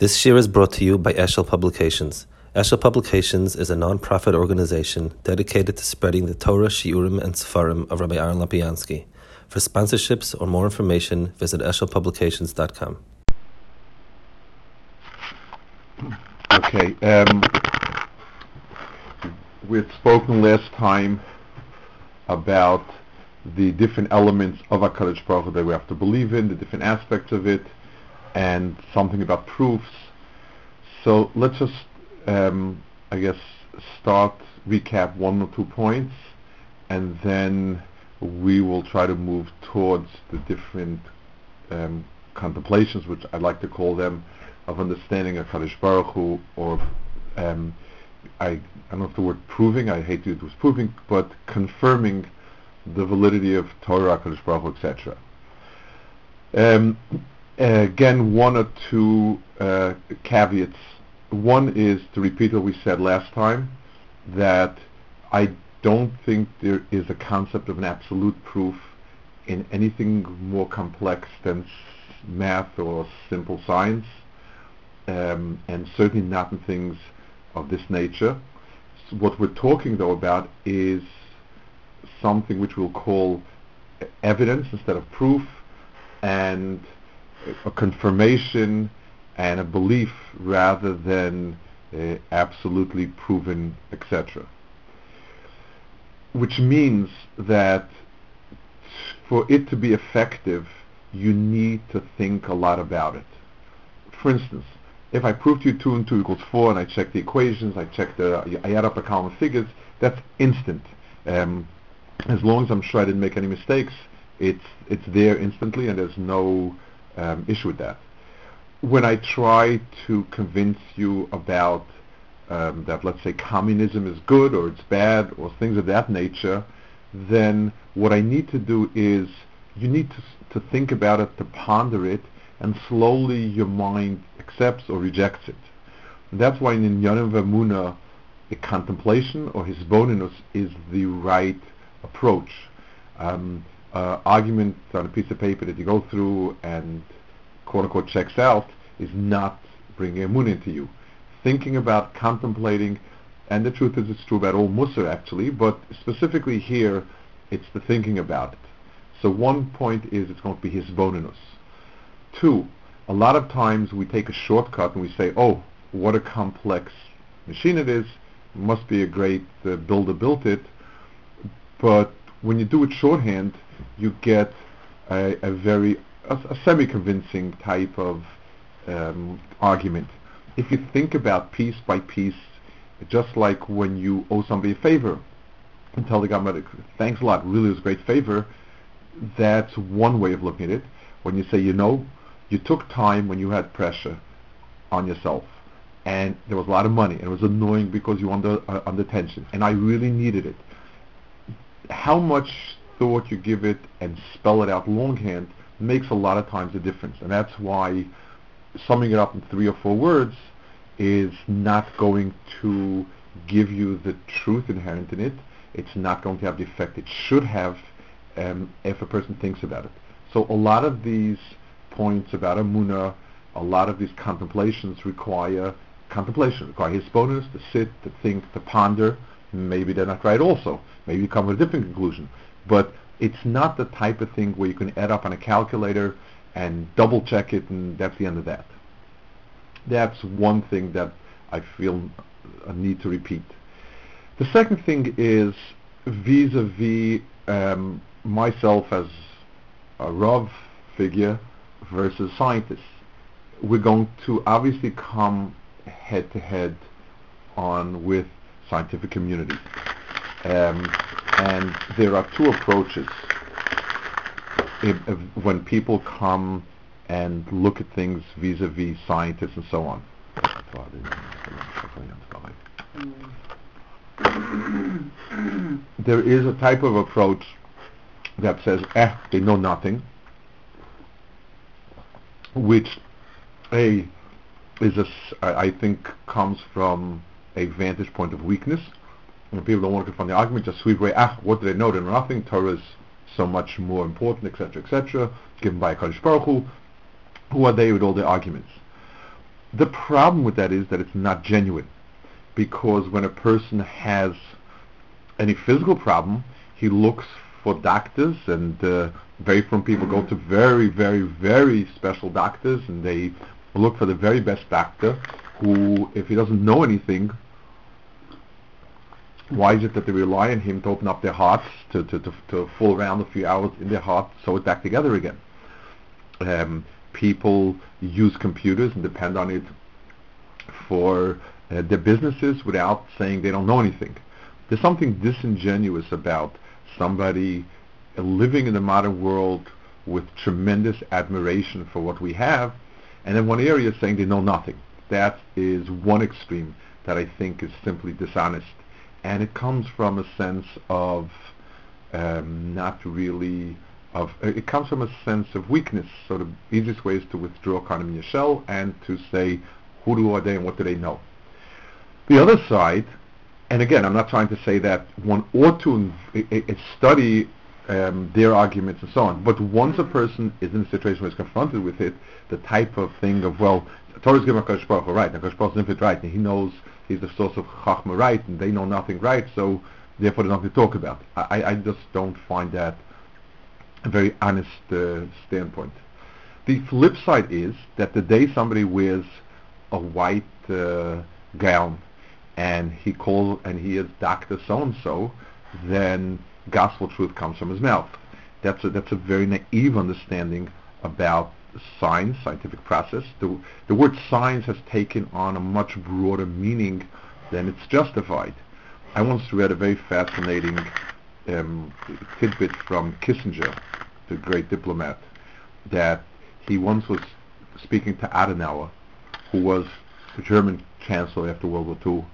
This shiur is brought to you by Eshel Publications. Eshel Publications is a non-profit organization dedicated to spreading the Torah, Shiurim, and Sefarim of Rabbi Aaron Lapiansky. For sponsorships or more information, visit eshelpublications.com. Okay. Um, we had spoken last time about the different elements of HaKadosh Baruch Hu that we have to believe in, the different aspects of it, and something about proofs. So let's just, um, I guess, start, recap one or two points, and then we will try to move towards the different um, contemplations, which I like to call them, of understanding a Kadosh Baruch Hu, or um, I, I don't know if the word proving, I hate to use proving, but confirming the validity of Torah, Kadosh Baruch Hu, etc. Um, again, one or two uh, caveats. One is to repeat what we said last time, that I don't think there is a concept of an absolute proof in anything more complex than math or simple science, um, and certainly not in things of this nature. So what we're talking though about is something which we'll call evidence instead of proof, and a confirmation and a belief rather than uh, absolutely proven, etc. Which means that for it to be effective, you need to think a lot about it. For instance, if I prove to you 2 and 2 equals 4 and I check the equations, I check the, I add up a column of figures, that's instant. Um, as long as I'm sure I didn't make any mistakes, it's, it's there instantly and there's no um, issue with that. When I try to convince you about um, that, let's say, communism is good or it's bad or things of that nature, then what I need to do is you need to, to think about it, to ponder it, and slowly your mind accepts or rejects it. And that's why in Yanim Vamuna, a contemplation or his hisbonenus is the right approach. Um, uh, argument on a piece of paper that you go through and quote unquote checks out is not bringing Amun into you. Thinking about, contemplating, and the truth is it's true about all Musar actually, but specifically here it's the thinking about it. So one point is it's going to be hisbonenus. Two, a lot of times we take a shortcut and we say, oh, what a complex machine it is, must be a great uh, builder built it, but when you do it shorthand, you get a, a very a, a semi-convincing type of um, argument. If you think about piece by piece, just like when you owe somebody a favor and tell the government, thanks a lot, really was a great favor, that's one way of looking at it. When you say, you know, you took time when you had pressure on yourself and there was a lot of money and it was annoying because you were under, uh, under tension and I really needed it. How much thought you give it and spell it out longhand makes a lot of times a difference. And that's why summing it up in three or four words is not going to give you the truth inherent in it. It's not going to have the effect it should have um, if a person thinks about it. So a lot of these points about Amuna, a lot of these contemplations require contemplation, require hisbonenus to sit, to think, to ponder. Maybe they're not right also. Maybe you come to a different conclusion. But it's not the type of thing where you can add up on a calculator and double check it and that's the end of that. That's one thing that I feel a need to repeat. The second thing is vis-a-vis um, myself as a Rav figure versus scientists. We're going to obviously come head to head on with scientific community. Um, and there are two approaches if, if, when people come and look at things vis-a-vis scientists and so on. there is a type of approach that says, eh, they know nothing, which a is a, I think comes from a vantage point of weakness. When people don't want to confront the argument, just sweep away, ah, what do they know? They know nothing. Torah is so much more important, etc., etc., given by Kadosh Baruch Hu. Who are they with all their arguments? The problem with that is that it's not genuine, because when a person has any physical problem, he looks for doctors, and uh, very few people go to very, very, very special doctors, and they look for the very best doctor, who, if he doesn't know anything, why is it that they rely on him to open up their hearts, to, to, to, to fool around a few hours in their heart, sew it back together again? Um, people use computers and depend on it for uh, their businesses without saying they don't know anything. There's something disingenuous about somebody living in the modern world with tremendous admiration for what we have, and in one area saying they know nothing. That is one extreme that I think is simply dishonest. And it comes from a sense of um, not really of uh, it comes from a sense of weakness. So the easiest way is to withdraw kind of in your shell and to say who do are they and what do they know. The other side, and again, I'm not trying to say that one ought to study um, their arguments and so on. But once a person is in a situation where he's confronted with it, the type of thing of, well, Torah is given Hakadosh Baruch Hu right, Hakadosh Baruch Hu infinite right, and he knows he's the source of Chachma right, and they know nothing right, so therefore there's nothing to talk about. I, I just don't find that a very honest uh, standpoint. The flip side is that the day somebody wears a white uh, gown and he calls and he is Doctor So and So, then gospel truth comes from his mouth. That's a, that's a very naive understanding about science, scientific process. The, the word science has taken on a much broader meaning than it's justified. I once read a very fascinating um, tidbit from Kissinger, the great diplomat, that he once was speaking to Adenauer, who was the German chancellor after World War II,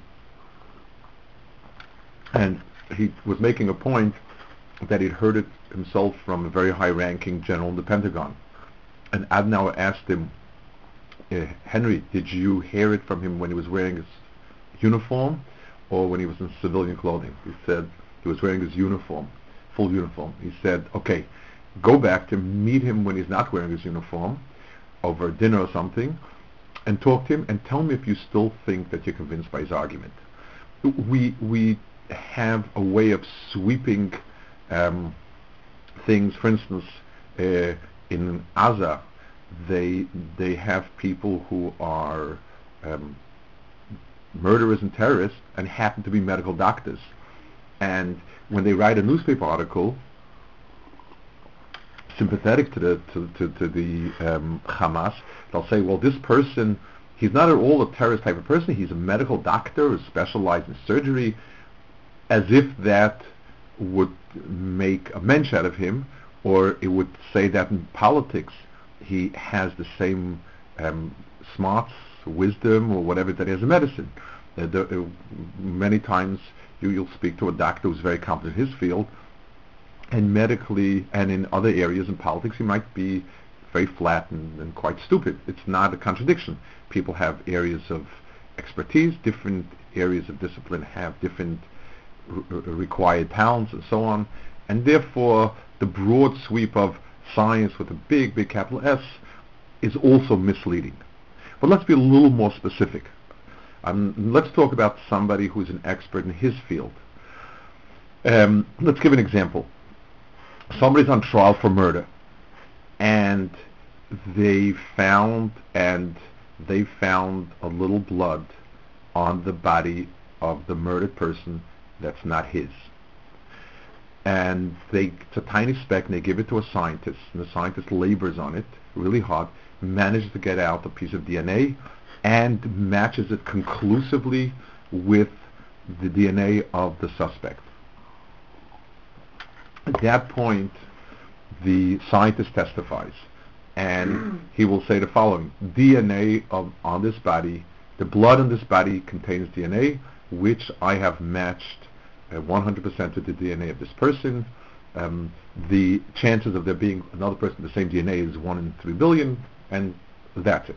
and he was making a point that he'd heard it himself from a very high-ranking general in the Pentagon. And Adenauer asked him, uh, Henry, did you hear it from him when he was wearing his uniform or when he was in civilian clothing? He said he was wearing his uniform, full uniform. He said, okay, go back to meet him when he's not wearing his uniform over dinner or something and talk to him and tell me if you still think that you're convinced by his argument. We, we have a way of sweeping um, things. For instance, uh, in Gaza, they they have people who are um, murderers and terrorists and happen to be medical doctors. And when they write a newspaper article sympathetic to the to, to, to the um, Hamas, they'll say, well, this person, he's not at all a terrorist type of person. He's a medical doctor who specialized in surgery, as if that would make a mensch out of him, or it would say that in politics he has the same um, smarts, wisdom, or whatever that he has in medicine. Uh, uh, many times you, you'll speak to a doctor who's very competent in his field, and medically and in other areas in politics he might be very flat and, and quite stupid. It's not a contradiction. People have areas of expertise, different areas of discipline have different required talents and so on, and therefore the broad sweep of science with a big, big capital S is also misleading. But let's be a little more specific. Um, let's talk about somebody who's an expert in his field. Um, let's give an example. Somebody's on trial for murder, and they found and they found a little blood on the body of the murdered person that's not his. And they, it's a tiny speck, and they give it to a scientist, and the scientist labors on it really hard, manages to get out a piece of DNA, and matches it conclusively with the DNA of the suspect. At that point, the scientist testifies, and he will say the following: DNA of on this body, the blood on this body contains DNA which I have matched 100% of the DNA of this person. Um, the chances of there being another person with the same DNA is 1 in 3 billion, and that's it.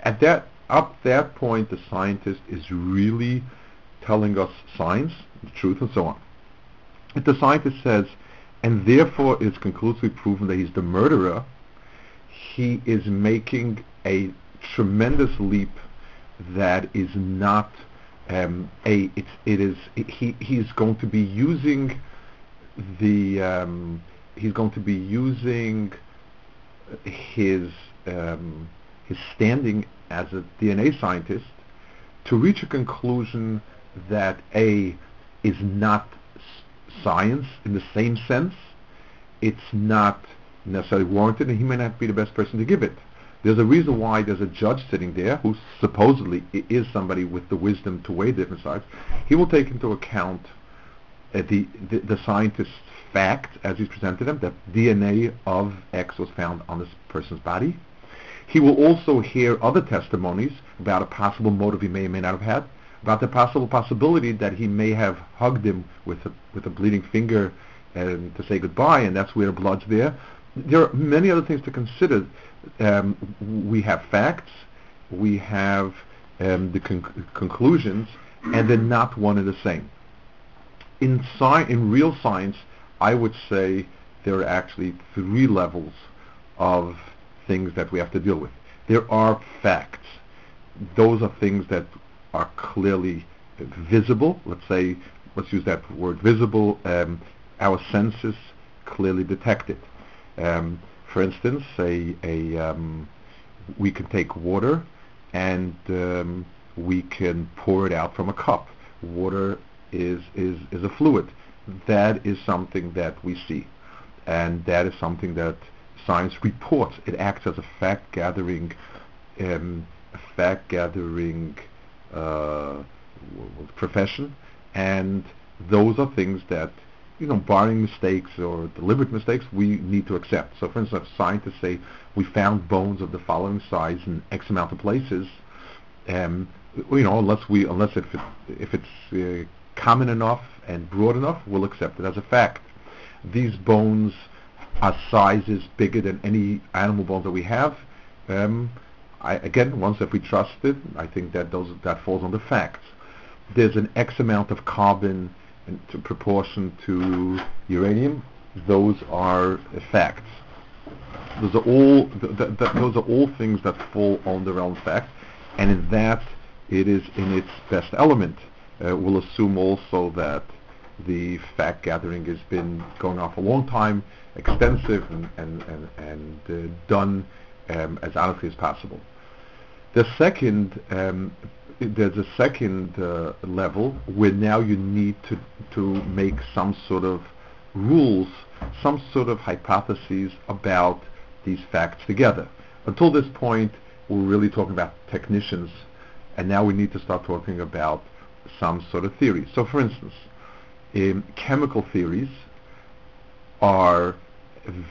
At that, up that point, the scientist is really telling us science, the truth, and so on. If the scientist says, and therefore it's conclusively proven that he's the murderer, he is making a tremendous leap that is not um, a it's it is he he's going to be using the um, he's going to be using his um, his standing as a DNA scientist to reach a conclusion that a is not science in the same sense. It's not necessarily warranted, and he may not be the best person to give it. There's a reason why there's a judge sitting there who supposedly is somebody with the wisdom to weigh different sides. He will take into account uh, the, the, the scientist's fact as he's presented them, that DNA of X was found on this person's body. He will also hear other testimonies about a possible motive he may or may not have had, about the possible possibility that he may have hugged him with a, with a bleeding finger and to say goodbye, and that's where blood's there. There are many other things to consider. Um, we have facts, we have um, the con- conclusions, and they're not one and the same. In, sci- in real science, I would say there are actually three levels of things that we have to deal with. There are facts. Those are things that are clearly visible. Let's say, let's use that word visible. Um, our senses clearly detect it. Um, for instance, a, a um, we can take water and um, we can pour it out from a cup. Water is, is, is a fluid. That is something that we see. And that is something that science reports. It acts as a fact-gathering, um, fact-gathering uh, profession, and those are things that, you know, barring mistakes or deliberate mistakes, we need to accept. So, for instance, scientists say we found bones of the following size in X amount of places, um, you know, unless we, unless if it, if it's uh, common enough and broad enough, we'll accept it as a fact. These bones are sizes bigger than any animal bones that we have. Um, I, again, once if we trust it, I think that those that falls on the facts. There's an X amount of carbon in to proportion to uranium. Those are facts. Those are all th- th- th- those are all things that fall on the realm of fact, and in that it is in its best element. Uh, we'll assume also that the fact gathering has been going on for a long time, extensive, and and and, and uh, done um, as honestly as possible. The second, um, there's a second uh, level where now you need to to make some sort of rules, some sort of hypotheses about these facts together. Until this point, we're really talking about technicians, and now we need to start talking about some sort of theory. So, for instance, um, chemical theories are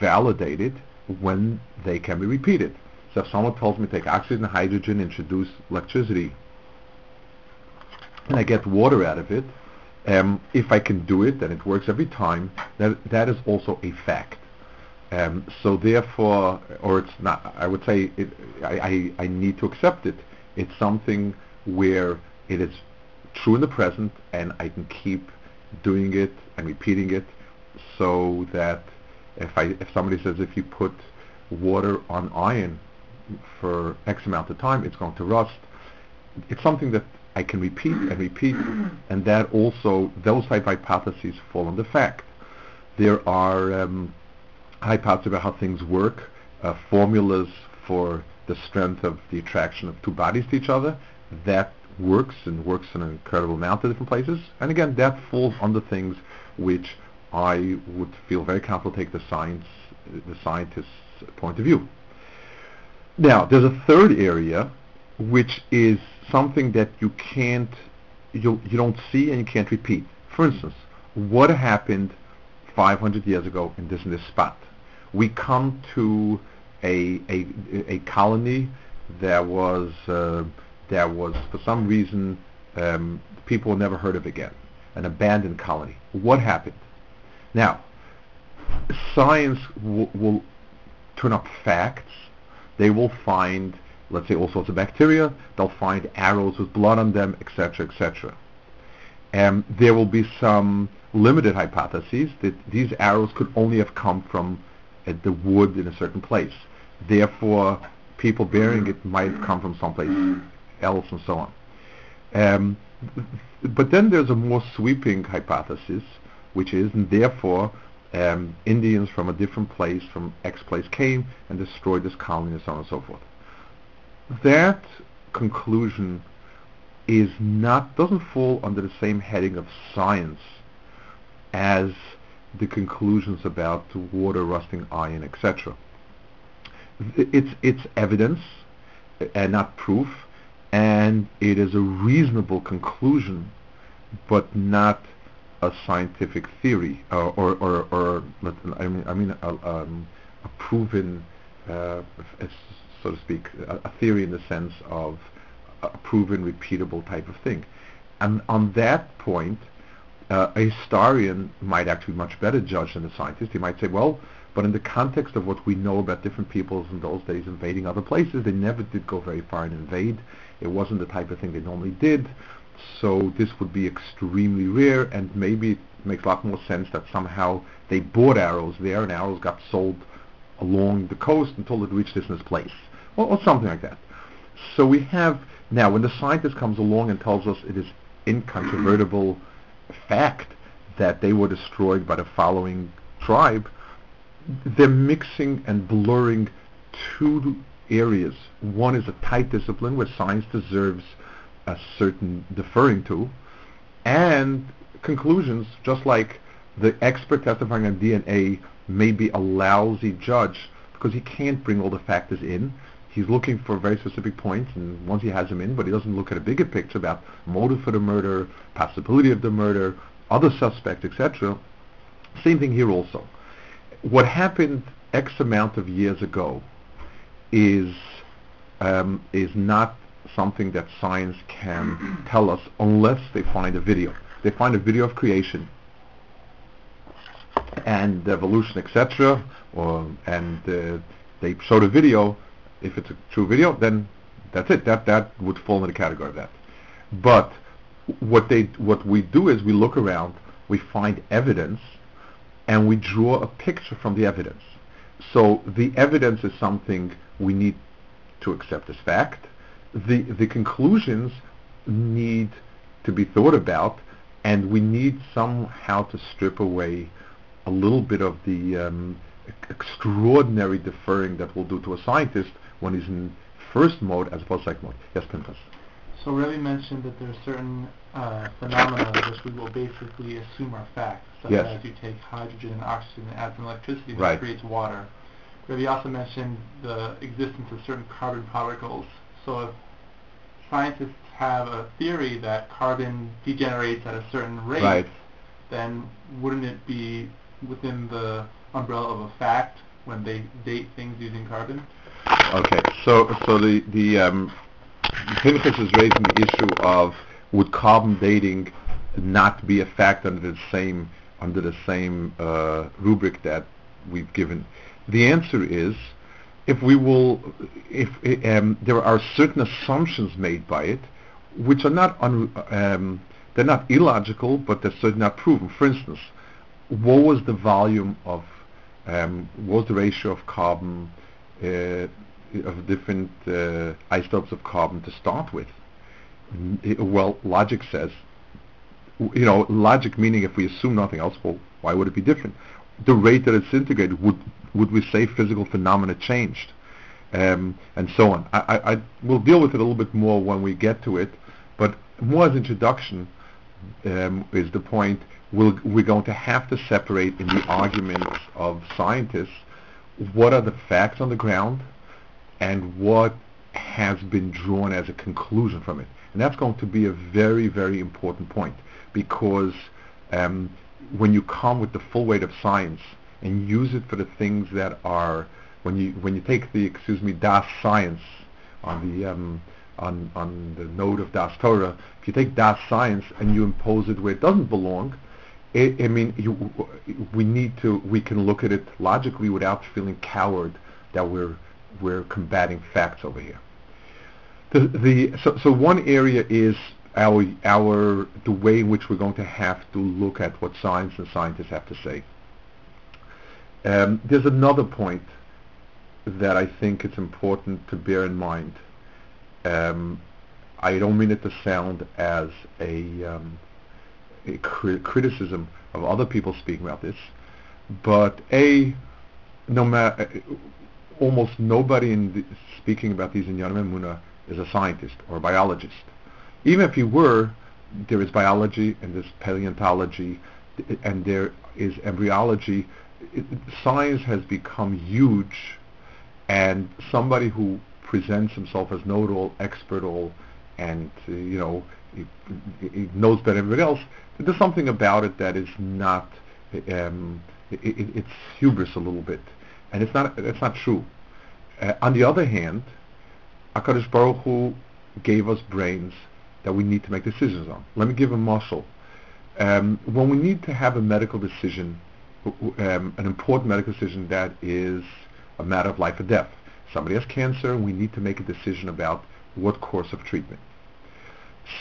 validated when they can be repeated. So if someone tells me take oxygen and hydrogen, introduce electricity, and I get water out of it, um, if I can do it and it works every time, that that is also a fact. Um, so therefore, or it's not. I would say it, I, I, I need to accept it. It's something where it is true in the present, and I can keep doing it and repeating it, so that if I if somebody says if you put water on iron for X amount of time, it's going to rust. It's something that I can repeat and repeat, and that also, those type of hypotheses fall under fact. There are um, hypotheses about how things work, uh, formulas for the strength of the attraction of two bodies to each other. That works and works in an incredible amount of different places. And again, that falls under things which I would feel very comfortable take the science, the scientist's point of view. Now, there's a third area, which is something that you can't, you, you don't see and you can't repeat. For instance, what happened 500 years ago in this, in this spot? We come to a, a, a colony that was, uh, that was for some reason, um, people never heard of again, an abandoned colony. What happened? Now, science w- will turn up facts they will find, let's say, all sorts of bacteria. They'll find arrows with blood on them, etc., etc. And there will be some limited hypotheses that these arrows could only have come from uh, the wood in a certain place. Therefore, people bearing it might have come from someplace else and so on. Um, but then there's a more sweeping hypothesis, which is, and therefore, um, Indians from a different place, from X place, came and destroyed this colony and so on and so forth. That conclusion is not doesn't fall under the same heading of science as the conclusions about water rusting iron, etc. It's it's evidence and not proof, and it is a reasonable conclusion, but not a scientific theory or or, or, or I mean I mean a, um, a proven, uh, so to speak, a, a theory in the sense of a proven, repeatable type of thing. And on that point, uh, a historian might actually be much better judge than a scientist. He might say, well, but in the context of what we know about different peoples in those days invading other places, they never did go very far and invade. It wasn't the type of thing they normally did. So this would be extremely rare, and maybe it makes a lot more sense that somehow they bought arrows there, and arrows got sold along the coast until it reached this, this place, or, or something like that. So we have now, when the scientist comes along and tells us it is incontrovertible fact that they were destroyed by the following tribe, they're mixing and blurring two areas. One is a tight discipline where science deserves a certain deferring to, and conclusions, just like the expert testifying on DNA may be a lousy judge because he can't bring all the factors in he's looking for very specific points, and once he has them in, but he doesn't look at a bigger picture about motive for the murder, possibility of the murder, other suspects, etc. Same thing here also. What happened X amount of years ago is um, is not something that science can tell us unless they find a video. They find a video of creation and evolution, etc., or and uh, they show the video if it's a true video, then that's it. That that would fall in the category of that. But what they what we do is we look around, we find evidence, and we draw a picture from the evidence. So the evidence is something we need to accept as fact. The the conclusions need to be thought about, and we need somehow to strip away a little bit of the um, extraordinary deferring that we'll do to a scientist when he's in first mode as opposed to second mode. Yes, Pinchas. So Rebbe mentioned that there are certain uh, phenomena which we will basically assume are facts, such yes. as you take hydrogen and oxygen and add some electricity that right. creates water. Rebbe also mentioned the existence of certain carbon particles. So if scientists have a theory that carbon degenerates at a certain rate, right. then wouldn't it be within the umbrella of a fact when they date things using carbon? Okay, so so the the um, Pinchas is raising the issue of would carbon dating not be a fact under the same under the same uh, rubric that we've given? The answer is if we will, if um, there are certain assumptions made by it, which are not un, um, they're not illogical, but they're certainly not proven. For instance, what was the volume of, um, what was the ratio of carbon of different uh, isotopes of carbon to start with. Well, logic says, you know, logic meaning if we assume nothing else, well, why would it be different? The rate that it's integrated, would would we say physical phenomena changed? Um, and so on. I, I, I will deal with it a little bit more when we get to it, but more as introduction um, is the point. We'll, we're going to have to separate in the arguments of scientists what are the facts on the ground and what has been drawn as a conclusion from it. And that's going to be a very, very important point because um, when you come with the full weight of science and use it for the things that are, when you when you take the excuse me das science on the um, on on the node of das Torah, if you take das science and you impose it where it doesn't belong, it, I mean, you, we need to we can look at it logically without feeling coward that we're we're combating facts over here. The, the so, so one area is our our the way in which we're going to have to look at what science and scientists have to say. Um, there's another point that I think it's important to bear in mind. Um, I don't mean it to sound as a, um, criticism of other people speaking about this, but a no matter almost nobody in the, speaking about these in Yanam Muna is a scientist or a biologist. Even if you were, there is biology and there's paleontology and there is embryology. It, science has become huge and somebody who presents himself as know-it-all, expert-all, and uh, you know he, he, knows better than everybody else. There's something about it that is not. Um, it, it's hubris a little bit, and it's not. It's not true. Uh, on the other hand, Hakadosh Baruch Hu gave us brains that we need to make decisions on. Let me give a muscle. Um, when we need to have a medical decision, um, an important medical decision that is a matter of life or death. Somebody has cancer, and we need to make a decision about what course of treatment.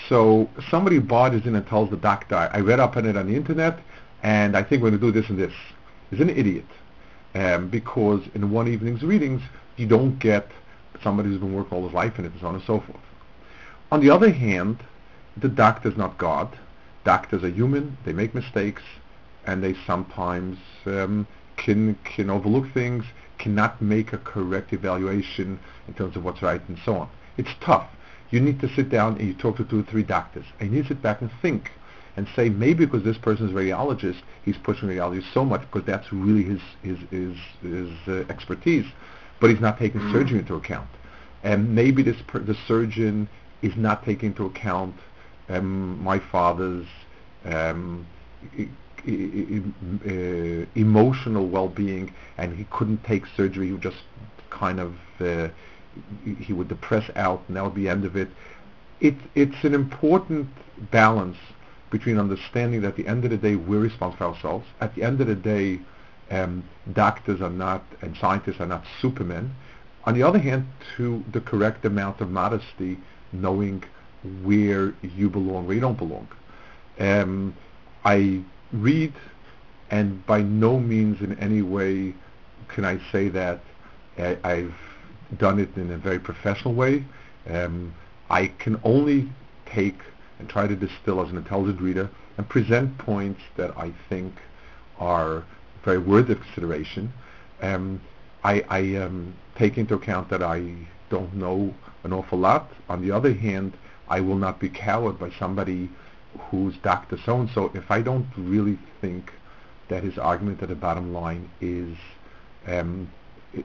So somebody barges in and tells the doctor, I read up on it on the internet, and I think we're going to do this and this. Is an idiot. Um, because in one evening's readings, you don't get somebody who's been working all his life in it, and so on and so forth. On the other hand, the doctor's not God. Doctors are human. They make mistakes, and they sometimes um, can can overlook things cannot make a correct evaluation in terms of what's right and so on. It's tough. You need to sit down and you talk to two or three doctors. And you need to sit back and think and say maybe because this person is a radiologist, he's pushing radiology so much because that's really his his his, his uh, expertise, but he's not taking mm. surgery into account. And maybe this per- the surgeon is not taking into account um, my father's um, uh, emotional well-being, and he couldn't take surgery. He just kind of uh, he would depress out, and that would be the end of it. It it's an important balance between understanding that at the end of the day we're responsible for ourselves. At the end of the day, um, doctors are not and scientists are not supermen. On the other hand, to the correct amount of modesty, knowing where you belong, where you don't belong. Um, I read, and by no means in any way can I say that I, I've done it in a very professional way. Um, I can only take and try to distill as an intelligent reader and present points that I think are very worthy of consideration. Um, I, I um, take into account that I don't know an awful lot. On the other hand, I will not be cowed by somebody who's Dr. So-and-so, if I don't really think that his argument at the bottom line is um,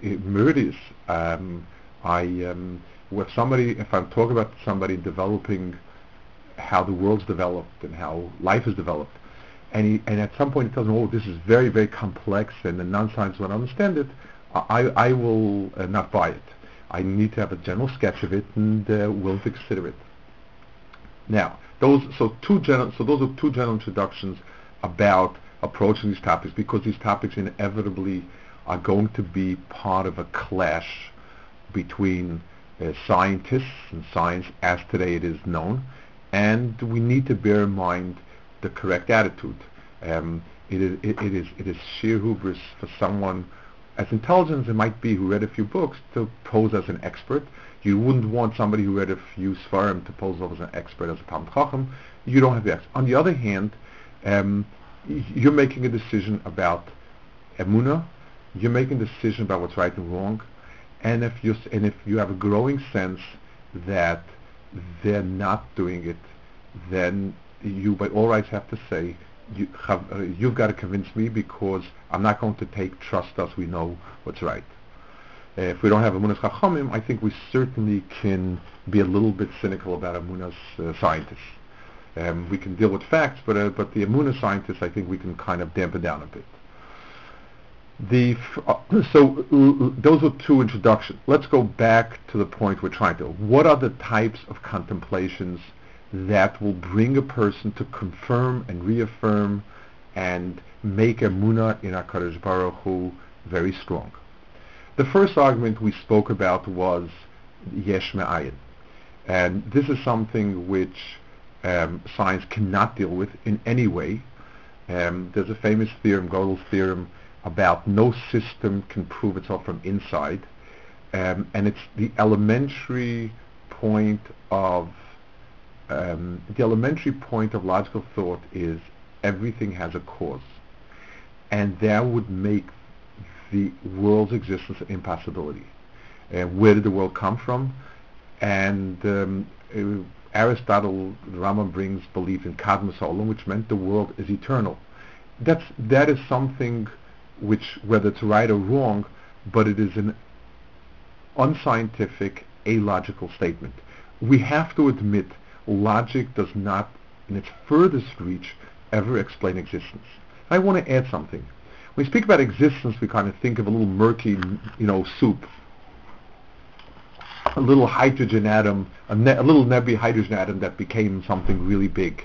murderous, um, I, um, with somebody, if I'm talking about somebody developing how the world's developed and how life is developed, and, he, and at some point he tells me, oh, this is very, very complex and the non-science won't understand it, I, I will uh, not buy it. I need to have a general sketch of it and uh, will consider it. Now, those so two general so those are two general introductions about approaching these topics because these topics inevitably are going to be part of a clash between uh, scientists and science as today it is known, and we need to bear in mind the correct attitude. Um, it is it, it is it is sheer hubris for someone as intelligent as it might be who read a few books to pose as an expert you wouldn't want somebody who read a few Sefarim to pose as an expert as a Talmid Chacham. You don't have the expert. On the other hand, um, you're making a decision about emuna. You're making a decision about what's right and wrong. And if you and if you have a growing sense that they're not doing it, then you by all rights have to say you have, uh, you've got to convince me because I'm not going to take trust us we know what's right. Uh, if we don't have Amunas Chachamim, I think we certainly can be a little bit cynical about Amunas uh, scientists. Um, we can deal with facts, but uh, but the Amunas scientists, I think we can kind of dampen down a bit. The uh, so those are two introductions. Let's go back to the point we're trying to. What are the types of contemplations that will bring a person to confirm and reaffirm and make a muna in HaKadosh Baruch Hu very strong? The first argument we spoke about was yesh me'ayin. And this is something which um, science cannot deal with in any way. Um, there's a famous theorem, Gödel's theorem, about no system can prove itself from inside. Um, and it's the elementary point of um, the elementary point of logical thought is everything has a cause, and that would make the world's existence an impossibility. Uh, where did the world come from? And um, uh, Aristotle, Rambam brings belief in Kadmos Olam, which meant the world is eternal. That's that is something which, whether it's right or wrong, but it is an unscientific, illogical statement. We have to admit logic does not, in its furthest reach, ever explain existence. I want to add something. When we speak about existence, we kind of think of a little murky, you know, soup. A little hydrogen atom, a, ne- a little nebby hydrogen atom that became something really big,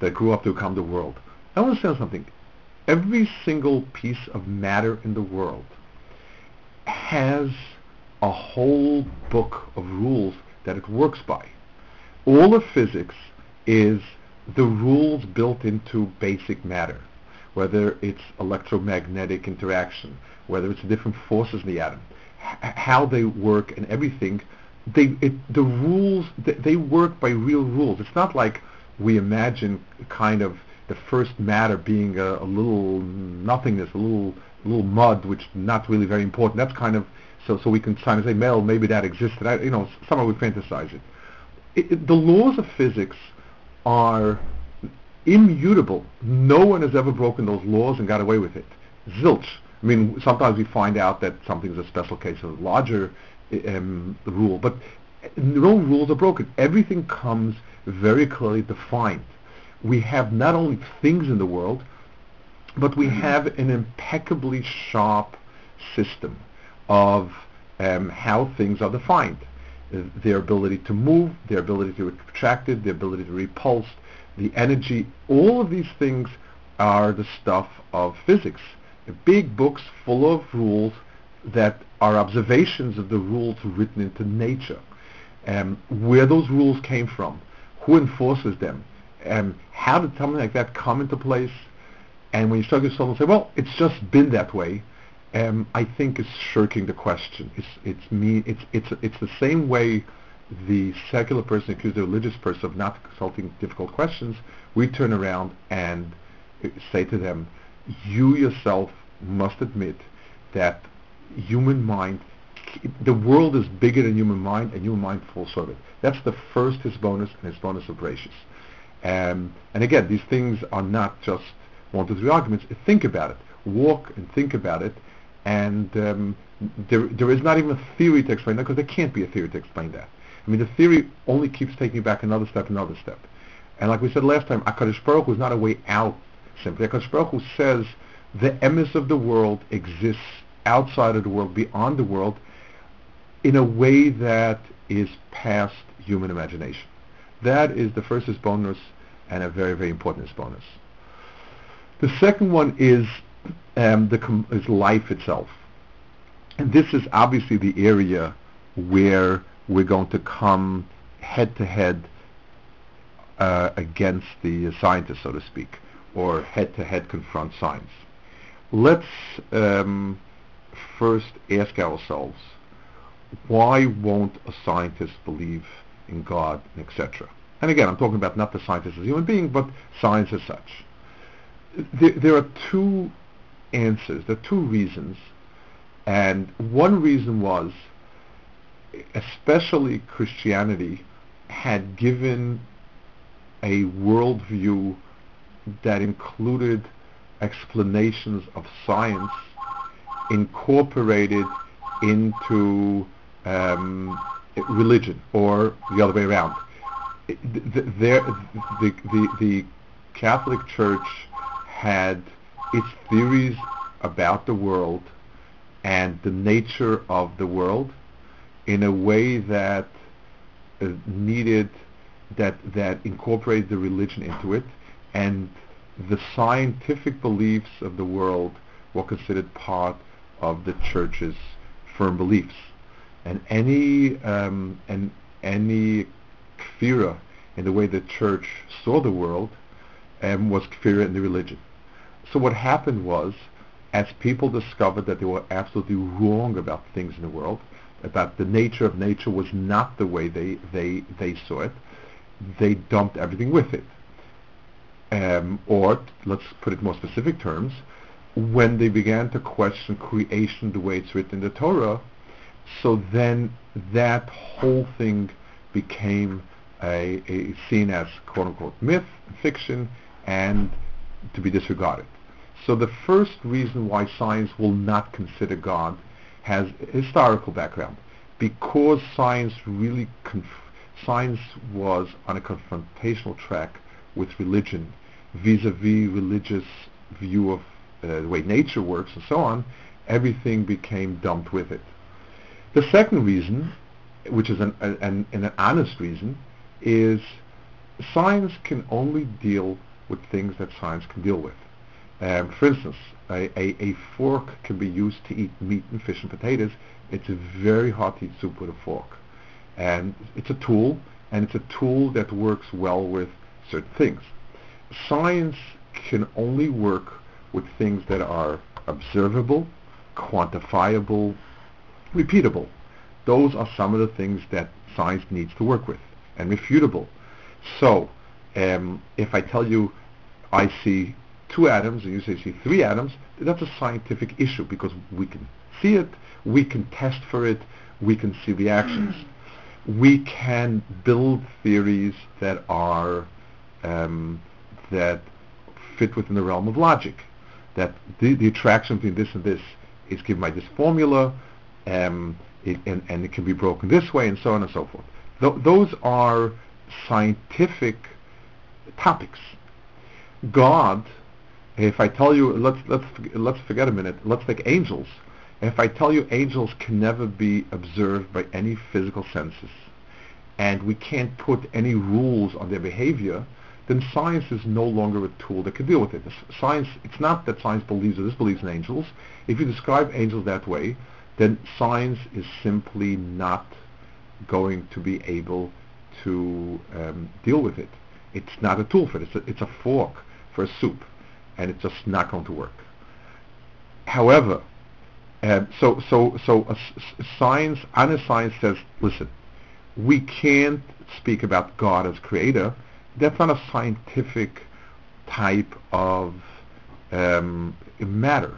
that grew up to become the world. I want to say something. Every single piece of matter in the world has a whole book of rules that it works by. All of physics is the rules built into basic matter, whether it's electromagnetic interaction, whether it's different forces in the atom, h- how they work and everything. They, it, the rules, they, they work by real rules. It's not like we imagine kind of the first matter being a, a little nothingness, a little little mud, which not really very important. That's kind of so so we can kind of say, well, maybe that existed. I, you know, somehow we fantasize it. It, it. The laws of physics are immutable. No one has ever broken those laws and got away with it. Zilch. I mean, sometimes we find out that something is a special case of a larger um, rule, but no rules are broken. Everything comes very clearly defined. We have not only things in the world, but we have an impeccably sharp system of um, how things are defined. Uh, their ability to move, their ability to be contracted, their ability to repulse, the energy, all of these things are the stuff of physics. Big books full of rules that are observations of the rules written into nature. Um, where those rules came from, who enforces them, um, how did something like that come into place? And when you start yourself and say, well, it's just been that way, um, I think is shirking the question. It's it's me. It's it's it's the same way the secular person accuses the religious person of not consulting difficult questions. We turn around and say to them, you yourself must admit that human mind, the world is bigger than human mind, and human mind falls short of it. That's the first hisbonus and hisbonus of Bereshis. Um, and again, these things are not just one to three arguments. Think about it. Walk and think about it. And um, there, there is not even a theory to explain that because there can't be a theory to explain that. I mean, the theory only keeps taking you back another step, another step. And like we said last time, HaKadosh Baruch Hu is not a way out simply. HaKadosh Baruch Hu says the emes of the world exists outside of the world, beyond the world, in a way that is past human imagination. That is the first bonus and a very, very important bonus. The second one is um, the com- is life itself, and this is obviously the area where we're going to come head to head uh, against the scientists, so to speak, or head to head confront science. Let's um, first ask ourselves, why won't a scientist believe in God, etc.? And again, I'm talking about not the scientist as a human being, but science as such. There, there are two answers, there are two reasons, and one reason was especially Christianity, had given a worldview that included explanations of science incorporated into um, religion, or the other way around. The, the, the, the Catholic Church had its theories about the world and the nature of the world in a way that uh, needed that that incorporated the religion into it, and the scientific beliefs of the world were considered part of the church's firm beliefs, and any um, and any kfira in the way the church saw the world um, was kfira in the religion. So what happened was, as people discovered that they were absolutely wrong about things in the world, about the nature of nature was not the way they, they, they saw it, they dumped everything with it. Um, or, let's put it in more specific terms, when they began to question creation the way it's written in the Torah, so then that whole thing became a, a seen as quote unquote myth, fiction, and to be disregarded. So the first reason why science will not consider God has historical background, because science really conf- science was on a confrontational track with religion, vis-a-vis religious view of uh, the way nature works and so on. Everything became dumped with it. The second reason, which is an, an, an honest reason, is science can only deal with things that science can deal with. Um, for instance, a, a, a, fork can be used to eat meat and fish and potatoes. It's very hard to eat soup with a fork. And it's a tool, and it's a tool that works well with certain things. Science can only work with things that are observable, quantifiable, repeatable. Those are some of the things that science needs to work with, and refutable. So, um, if I tell you I see two atoms and you say you see three atoms, that's a scientific issue because we can see it, we can test for it, we can see reactions. we can build theories that are um, that fit within the realm of logic. That the, the attraction between this and this is given by this formula, um, it, and, and it can be broken this way, and so on and so forth. Th- those are scientific topics. God, if I tell you, let's let's let's forget a minute. Let's take angels. If I tell you angels can never be observed by any physical senses, and we can't put any rules on their behavior, then science is no longer a tool that can deal with it. Science, it's not that science believes or disbelieves in angels. If you describe angels that way, then science is simply not going to be able to um, deal with it. It's not a tool for it. It's a, it's a fork for a soup, and it's just not going to work. However, uh, so so so science, honest science says, listen, we can't speak about God as creator. That's not a scientific type of um, matter.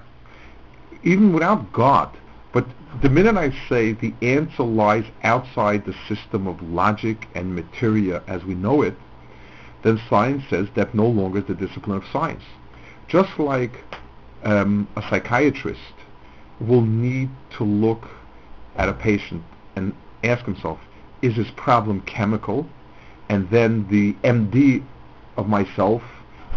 Even without God, but the minute I say the answer lies outside the system of logic and materia as we know it, then science says that no longer is the discipline of science. Just like um, a psychiatrist will need to look at a patient and ask himself, is this problem chemical? And then the MD of myself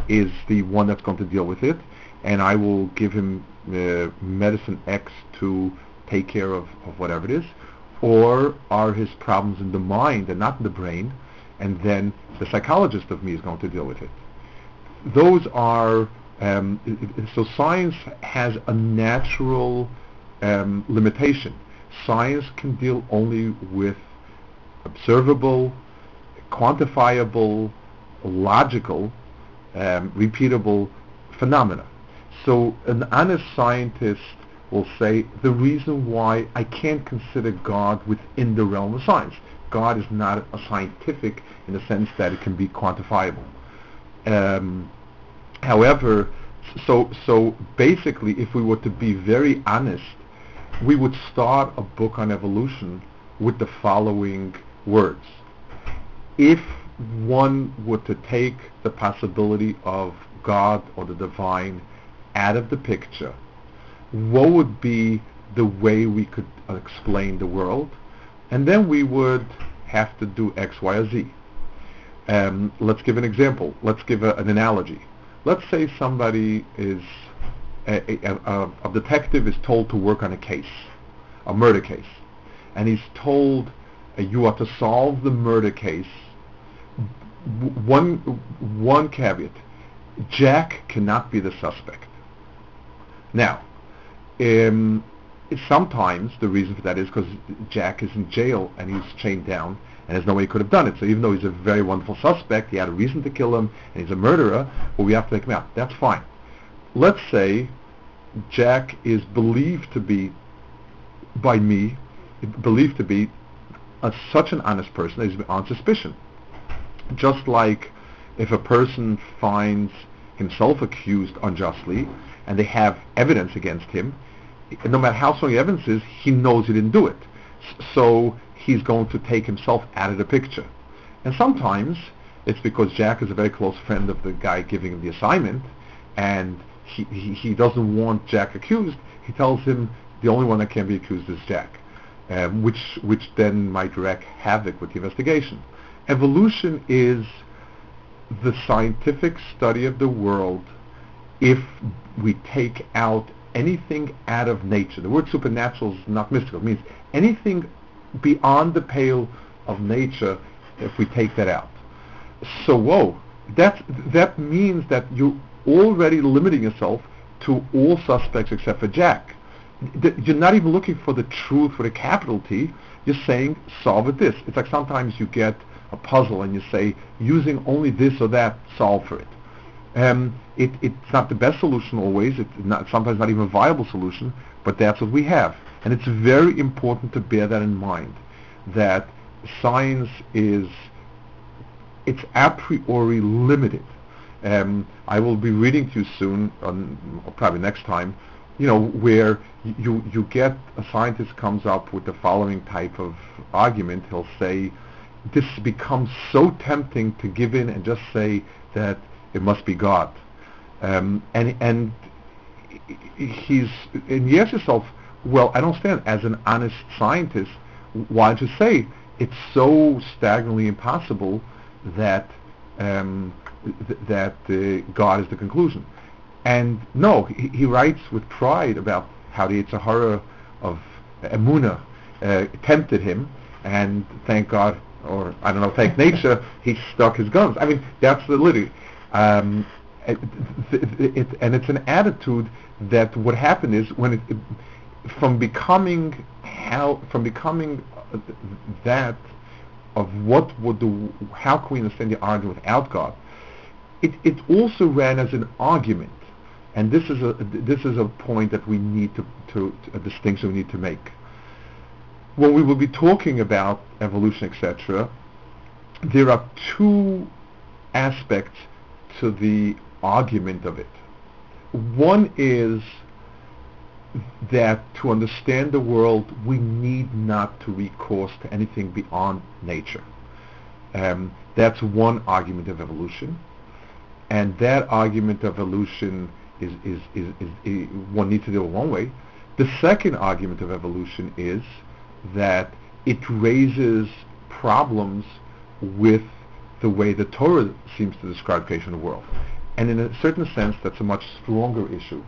is the one that's going to deal with it, and I will give him uh, medicine X to take care of, of whatever it is, or are his problems in the mind and not in the brain, and then the psychologist of me is going to deal with it. Those are, um, so science has a natural um, limitation. Science can deal only with observable, quantifiable, logical, um, repeatable phenomena. So an honest scientist will say the reason why I can't consider God within the realm of science. God is not a scientific in the sense that it can be quantifiable. Um, however, so so basically, if we were to be very honest, we would start a book on evolution with the following words. If one were to take the possibility of God or the divine out of the picture, what would be the way we could explain the world? And then we would have to do X, Y, or Z. Um, let's give an example. Let's give a, an analogy. Let's say somebody is, a, a, a, detective is told to work on a case, a murder case, and he's told uh, you are to solve the murder case. One, one caveat, Jack cannot be the suspect. Now, um, sometimes the reason for that is because Jack is in jail and he's chained down and there's no way he could have done it. So even though he's a very wonderful suspect, he had a reason to kill him and he's a murderer, well, we have to take him out. That's fine. Let's say Jack is believed to be, by me, believed to be a, such an honest person that he's on suspicion. just like if a person finds himself accused unjustly and they have evidence against him, no matter how strong the evidence is, he knows he didn't do it. So he's going to take himself out of the picture. And sometimes it's because Jack is a very close friend of the guy giving him the assignment, and he, he, he doesn't want Jack accused. He tells him the only one that can be accused is Jack, um, which which then might wreak havoc with the investigation. Evolution is the scientific study of the world if we take out anything out of nature. The word supernatural is not mystical. It means anything beyond the pale of nature if we take that out. So whoa, that that means that you're already limiting yourself to all suspects except for Jack. You're not even looking for the truth with a capital T. You're saying solve it this. It's like sometimes you get a puzzle and you say using only this or that solve for it. Um, it it's not the best solution always. It's not, sometimes not even a viable solution, but that's what we have. And it's very important to bear that in mind, that science is it's a priori limited. Um, I will be reading to you soon, on, probably next time, you know, where you you get a scientist comes up with the following type of argument. He'll say, "This becomes so tempting to give in and just say that it must be God," um, and and he's and you ask yourself, well, I don't understand. As an honest scientist, why don't you say it's so staggering impossible that um, th- that uh, God is the conclusion. And no, he, he, writes with pride about how the horror of Emuna uh, tempted him, and thank God, or I don't know, thank nature, he stuck his guns. I mean, that's the literally. Um, it, it, and it's an attitude that what happened is when it, from becoming how from becoming that of what would the how can we understand the argument without God, it, it also ran as an argument, and this is a this is a point that we need to, to, to a distinction we need to make. When we will be talking about evolution, etc., there are two aspects to the argument of it. One is that to understand the world, we need not to recourse to anything beyond nature. Um, that's one argument of evolution, and that argument of evolution is, is, is, is, one needs to do it one way. The second argument of evolution is that it raises problems with the way the Torah seems to describe creation of the world. And in a certain sense, that's a much stronger issue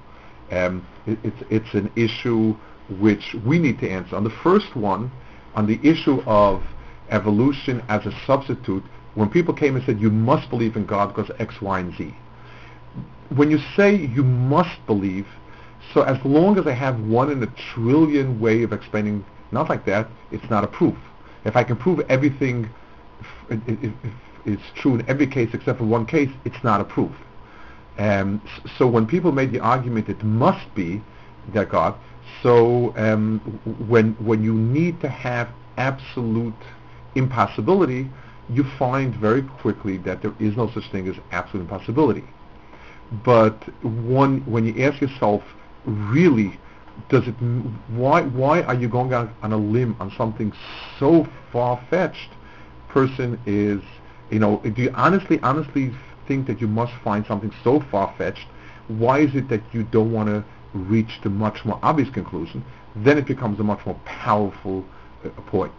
um, it, it's, it's an issue which we need to answer. On the first one, on the issue of evolution as a substitute, when people came and said, you must believe in God because X, Y, and Z. When you say you must believe, so as long as I have one in a trillion way of explaining, not like that, it's not a proof. If I can prove everything if, if, if it's true in every case except for one case, it's not a proof. Um, so when people made the argument it must be that God, so um, when when you need to have absolute impossibility, you find very quickly that there is no such thing as absolute impossibility. But one, when you ask yourself, really, does it? Why why are you going out on a limb on something so far fetched? Person is, you know, do you honestly honestly think that you must find something so far-fetched, why is it that you don't want to reach the much more obvious conclusion? Then it becomes a much more powerful uh, point.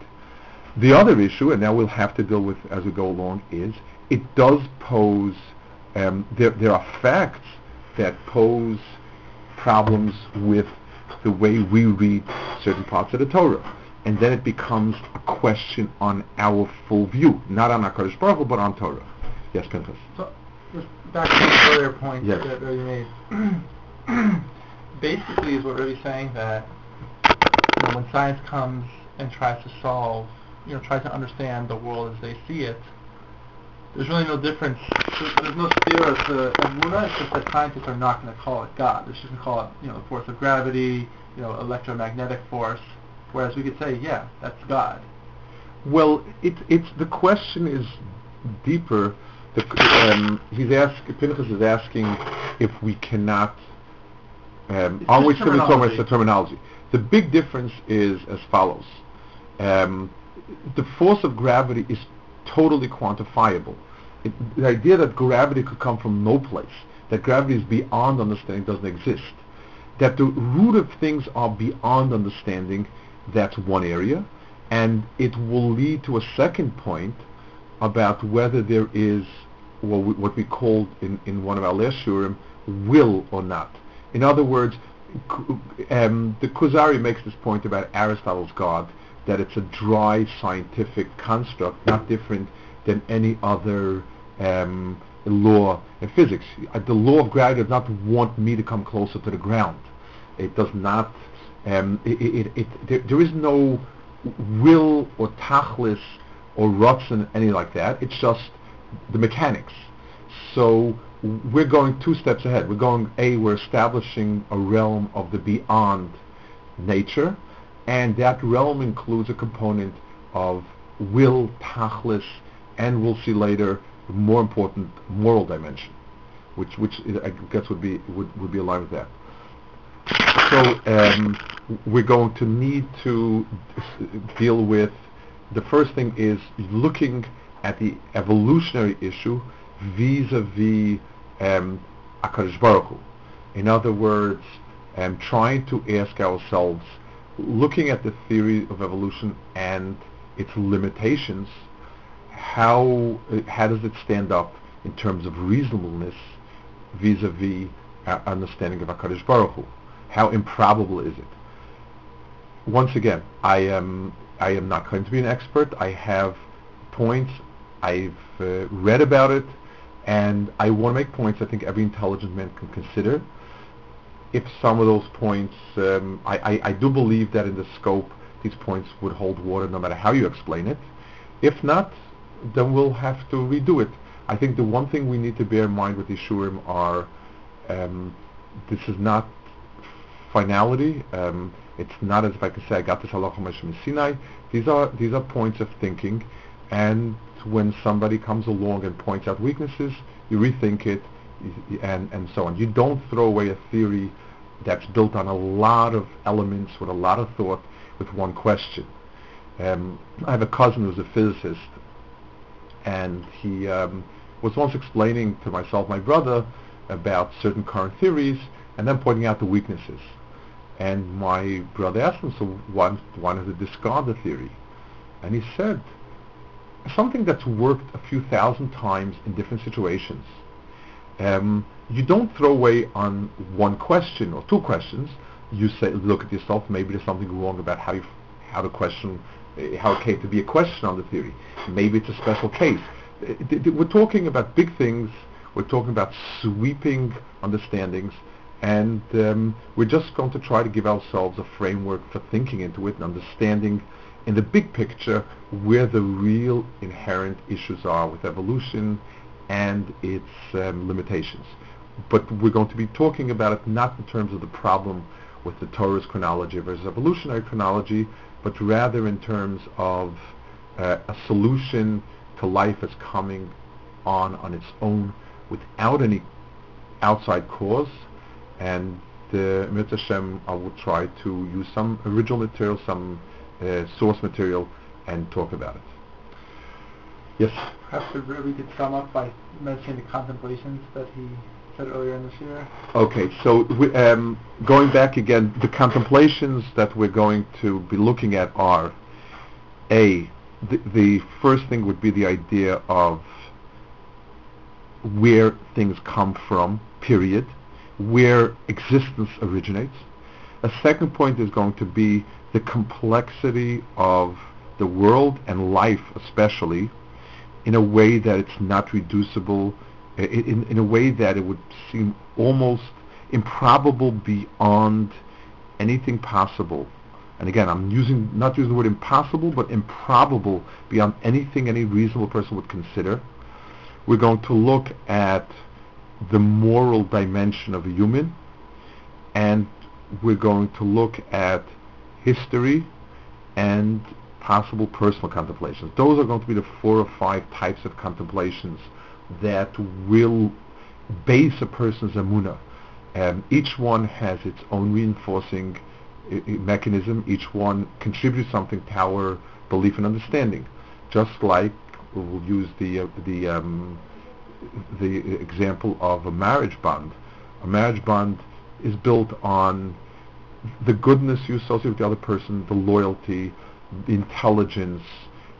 The other issue, and that we'll have to deal with as we go along, is it does pose, um, there, there are facts that pose problems with the way we read certain parts of the Torah. And then it becomes a question on our full view, not on HaKadosh Baruch Hu, but on Torah. Yes, Pinchas. So just back to the earlier point yes. that, you made. Basically, is what Ravi's saying that you know, when science comes and tries to solve, you know, tries to understand the world as they see it, there's really no difference. There's, no no of to Emuna. It's just that scientists are not going to call it God. They're just going to call it, you know, the force of gravity, you know, electromagnetic force. Whereas we could say, yeah, that's God. Well, it, it's the question is deeper, the, um, he's ask, Pinchas is asking if we cannot, um, on just which terminology. the terminology. The big difference is as follows. Um, the force of gravity is totally quantifiable. It, the idea that gravity could come from no place, that gravity is beyond understanding doesn't exist. That the root of things are beyond understanding, that's one area. And it will lead to a second point about whether there is what we, what we called in, in one of our last shiurim, will or not. In other words, um, the Kuzari makes this point about Aristotle's God, that it's a dry scientific construct, not different than any other um, law in physics. Uh, The law of gravity does not want me to come closer to the ground. It does not. Um, it, it, it, there, there is no will or tachlis or ratzon, anything like that. It's just the mechanics. So we're going two steps ahead. We're going, A, we're establishing a realm of the beyond nature, and that realm includes a component of will, tachlis, and we'll see later, the more important, moral dimension, which, which I guess would be, would, would be aligned with that. So um, we're going to need to deal with the first thing is looking at the evolutionary issue vis-a-vis um, HaKadosh Baruch Hu. In other words, um, trying to ask ourselves, looking at the theory of evolution and its limitations, how uh, how does it stand up in terms of reasonableness vis-a-vis our understanding of Hakadosh Baruch Hu? How improbable is it? Once again, I am I am not claiming to be an expert. I have points. I've uh, read about it, and I want to make points I think every intelligent man can consider. If some of those points, um, I, I, I do believe that in the scope, these points would hold water no matter how you explain it. If not, then we'll have to redo it. I think the one thing we need to bear in mind with Ishurim are um, this is not finality. Um, it's not as if I can say I got this halacha from Sinai. These are these are points of thinking, and when somebody comes along and points out weaknesses, you rethink it, and and so on. You don't throw away a theory that's built on a lot of elements with a lot of thought with one question. Um, I have a cousin who's a physicist, and he um, was once explaining to myself, my brother, about certain current theories, and then pointing out the weaknesses. And my brother asked him, so why, why discard the theory? And he said, something that's worked a few thousand times in different situations. Um, you don't throw away on one question or two questions. You say, look at yourself. Maybe there's something wrong about how you, how the question, how it came to be a question on the theory. Maybe it's a special case. Uh, We're talking about big things. We're talking about sweeping understandings, and um, we're just going to try to give ourselves a framework for thinking into it and understanding in the big picture where the real inherent issues are with evolution and its um, limitations. But we're going to be talking about it not in terms of the problem with the Torah's chronology versus evolutionary chronology, but rather in terms of uh, a solution to life as coming on on its own without any outside cause. And uh, Hashem, I will try to use some original material, some uh, source material, and talk about it. Yes. Perhaps we could sum up by mentioning the contemplations that he said earlier in this year. Okay, so we, um, going back again, the contemplations that we're going to be looking at are, A, the, the first thing would be the idea of where things come from, period, where existence originates. A second point is going to be the complexity of the world and life especially in a way that it's not reducible, in, in a way that it would seem almost improbable beyond anything possible. And again, I'm using not using the word impossible, but improbable beyond anything any reasonable person would consider. We're going to look at the moral dimension of a human, and we're going to look at history and possible personal contemplations. Those are going to be the four or five types of contemplations that will base a person's emuna. Um, each one has its own reinforcing I- I- mechanism. Each one contributes something our belief and understanding. Just like we'll use the uh, the um, the example of a marriage bond. A marriage bond is built on the goodness you associate with the other person, the loyalty, the intelligence,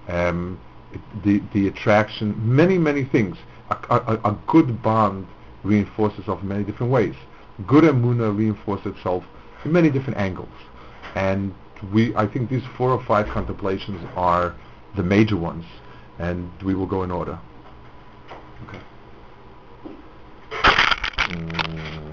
um, the the attraction, many many things a, a, a good bond reinforces itself in many different ways. Good emuna reinforces itself in many different angles. And we, I think these four or five contemplations are the major ones, and we will go in order. Okay. Mm.